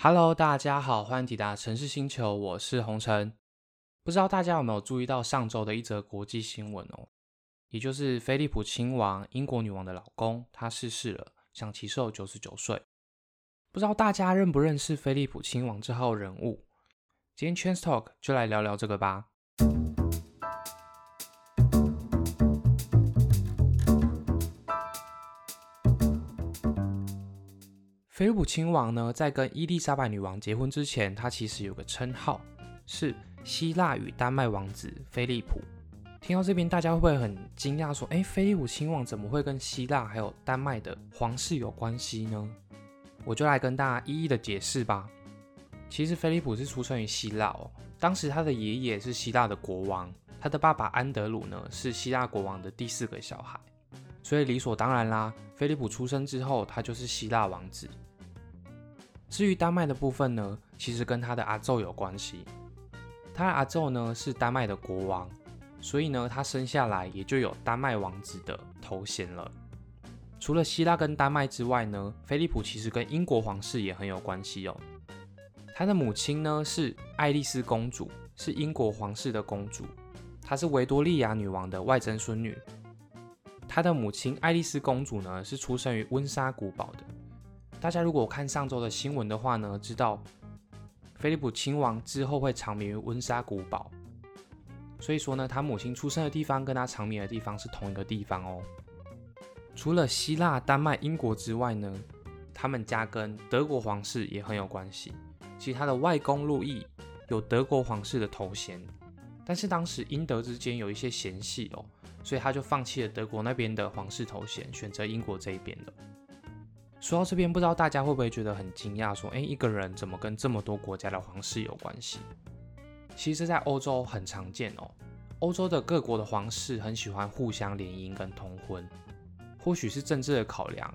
Hello，大家好，欢迎抵达城市星球，我是红尘。不知道大家有没有注意到上周的一则国际新闻哦，也就是菲利普亲王，英国女王的老公，他逝世了，享其寿九十九岁。不知道大家认不认识菲利普亲王这号人物？今天 Chance Talk 就来聊聊这个吧。菲利普亲王呢，在跟伊丽莎白女王结婚之前，他其实有个称号是希腊与丹麦王子菲利普。听到这边，大家会不会很惊讶？说，哎，菲利普亲王怎么会跟希腊还有丹麦的皇室有关系呢？我就来跟大家一一的解释吧。其实，菲利普是出生于希腊哦，当时他的爷爷是希腊的国王，他的爸爸安德鲁呢是希腊国王的第四个小孩，所以理所当然啦，菲利普出生之后，他就是希腊王子。至于丹麦的部分呢，其实跟他的阿宙有关系。他的阿宙呢是丹麦的国王，所以呢他生下来也就有丹麦王子的头衔了。除了希腊跟丹麦之外呢，菲利普其实跟英国皇室也很有关系哦。他的母亲呢是爱丽丝公主，是英国皇室的公主，她是维多利亚女王的外曾孙女。他的母亲爱丽丝公主呢是出生于温莎古堡的。大家如果看上周的新闻的话呢，知道菲利普亲王之后会长眠于温莎古堡，所以说呢，他母亲出生的地方跟他长眠的地方是同一个地方哦。除了希腊、丹麦、英国之外呢，他们家跟德国皇室也很有关系。其实他的外公路易有德国皇室的头衔，但是当时英德之间有一些嫌隙哦，所以他就放弃了德国那边的皇室头衔，选择英国这一边的。说到这边，不知道大家会不会觉得很惊讶？说，哎，一个人怎么跟这么多国家的皇室有关系？其实，在欧洲很常见哦。欧洲的各国的皇室很喜欢互相联姻跟通婚，或许是政治的考量，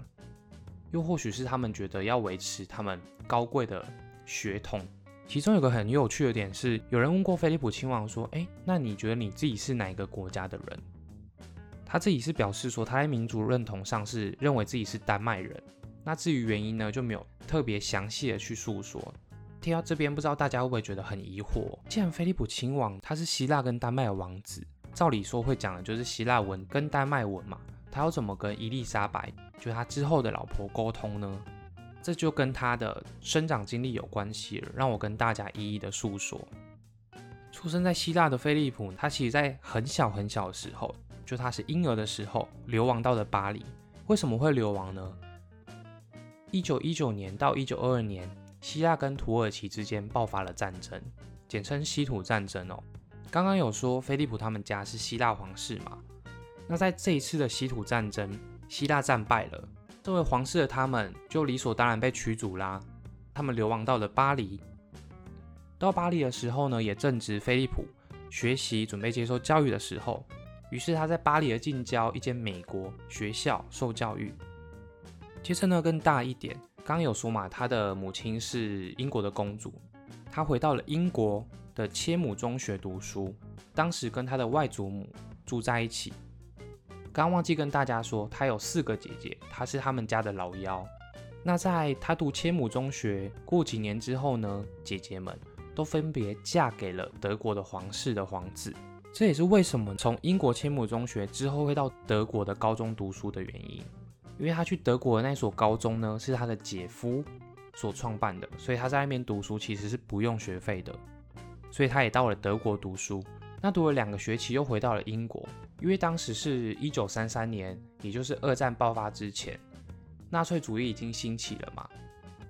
又或许是他们觉得要维持他们高贵的血统。其中有个很有趣的点是，有人问过菲利普亲王说，哎，那你觉得你自己是哪一个国家的人？他自己是表示说，他在民族认同上是认为自己是丹麦人。那至于原因呢，就没有特别详细的去诉说。听到这边，不知道大家会不会觉得很疑惑？既然菲利普亲王他是希腊跟丹麦的王子，照理说会讲的就是希腊文跟丹麦文嘛，他要怎么跟伊丽莎白，就他之后的老婆沟通呢？这就跟他的生长经历有关系了。让我跟大家一一的诉说。出生在希腊的菲利普，他其实在很小很小的时候，就他是婴儿的时候流亡到了巴黎。为什么会流亡呢？一九一九年到一九二二年，希腊跟土耳其之间爆发了战争，简称希土战争哦。刚刚有说菲利普他们家是希腊皇室嘛？那在这一次的稀土战争，希腊战败了，作为皇室的他们就理所当然被驱逐啦。他们流亡到了巴黎。到巴黎的时候呢，也正值菲利普学习准备接受教育的时候，于是他在巴黎的近郊一间美国学校受教育。接着呢，更大一点，刚有说嘛，他的母亲是英国的公主，他回到了英国的切姆中学读书，当时跟他的外祖母住在一起。刚忘记跟大家说，他有四个姐姐，他是他们家的老幺。那在他读切姆中学过几年之后呢，姐姐们都分别嫁给了德国的皇室的皇子，这也是为什么从英国切姆中学之后会到德国的高中读书的原因。因为他去德国的那所高中呢，是他的姐夫所创办的，所以他在那边读书其实是不用学费的，所以他也到了德国读书。那读了两个学期，又回到了英国，因为当时是一九三三年，也就是二战爆发之前，纳粹主义已经兴起了嘛。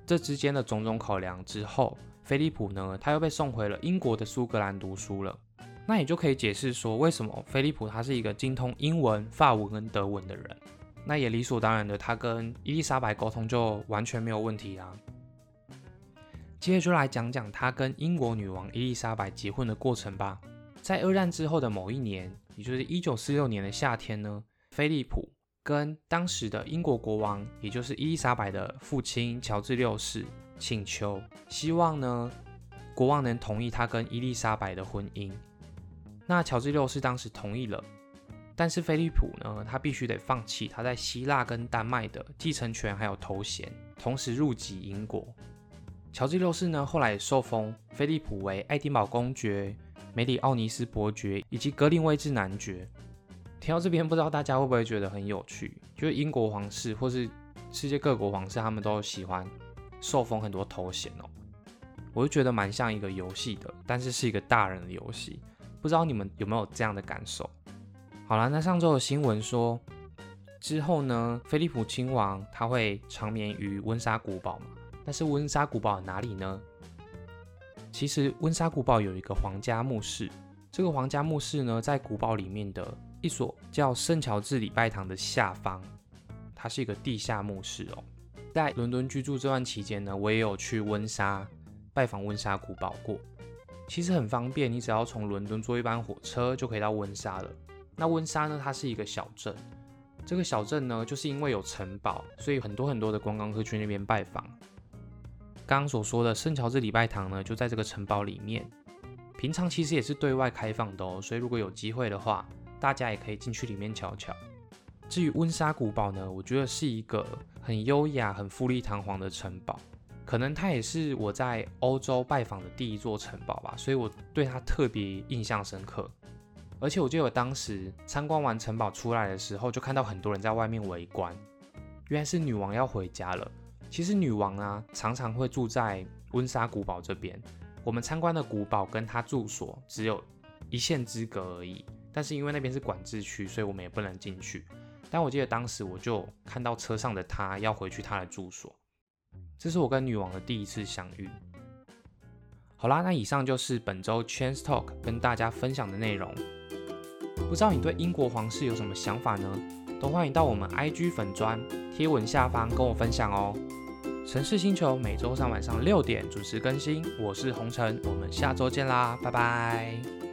这之间的种种考量之后，菲利普呢，他又被送回了英国的苏格兰读书了。那也就可以解释说，为什么菲利普他是一个精通英文、法文跟德文的人。那也理所当然的，他跟伊丽莎白沟通就完全没有问题啦。接着就来讲讲他跟英国女王伊丽莎白结婚的过程吧。在二战之后的某一年，也就是一九四六年的夏天呢，菲利普跟当时的英国国王，也就是伊丽莎白的父亲乔治六世请求，希望呢国王能同意他跟伊丽莎白的婚姻。那乔治六世当时同意了。但是菲利普呢，他必须得放弃他在希腊跟丹麦的继承权还有头衔，同时入籍英国。乔治六世呢后来也受封菲利普为爱丁堡公爵、梅里奥尼斯伯爵以及格林威治男爵。听到这边，不知道大家会不会觉得很有趣？就是英国皇室或是世界各国皇室，他们都喜欢受封很多头衔哦。我就觉得蛮像一个游戏的，但是是一个大人的游戏。不知道你们有没有这样的感受？好了，那上周的新闻说，之后呢，菲利普亲王他会长眠于温莎古堡嘛？但是温莎古堡哪里呢？其实温莎古堡有一个皇家墓室，这个皇家墓室呢，在古堡里面的一所叫圣乔治礼拜堂的下方，它是一个地下墓室哦。在伦敦居住这段期间呢，我也有去温莎。拜访温莎古堡过，其实很方便，你只要从伦敦坐一班火车就可以到温莎了。那温莎呢，它是一个小镇，这个小镇呢，就是因为有城堡，所以很多很多的观光客去那边拜访。刚刚所说的圣乔治礼拜堂呢，就在这个城堡里面，平常其实也是对外开放的哦，所以如果有机会的话，大家也可以进去里面瞧瞧。至于温莎古堡呢，我觉得是一个很优雅、很富丽堂皇的城堡。可能它也是我在欧洲拜访的第一座城堡吧，所以我对它特别印象深刻。而且我记得我当时参观完城堡出来的时候，就看到很多人在外面围观，原来是女王要回家了。其实女王啊，常常会住在温莎古堡这边。我们参观的古堡跟她住所只有一线之隔而已，但是因为那边是管制区，所以我们也不能进去。但我记得当时我就看到车上的她要回去她的住所。这是我跟女王的第一次相遇。好啦，那以上就是本周 Chance Talk 跟大家分享的内容。不知道你对英国皇室有什么想法呢？都欢迎到我们 IG 粉砖贴文下方跟我分享哦。城市星球每周三晚上六点准时更新，我是红尘，我们下周见啦，拜拜。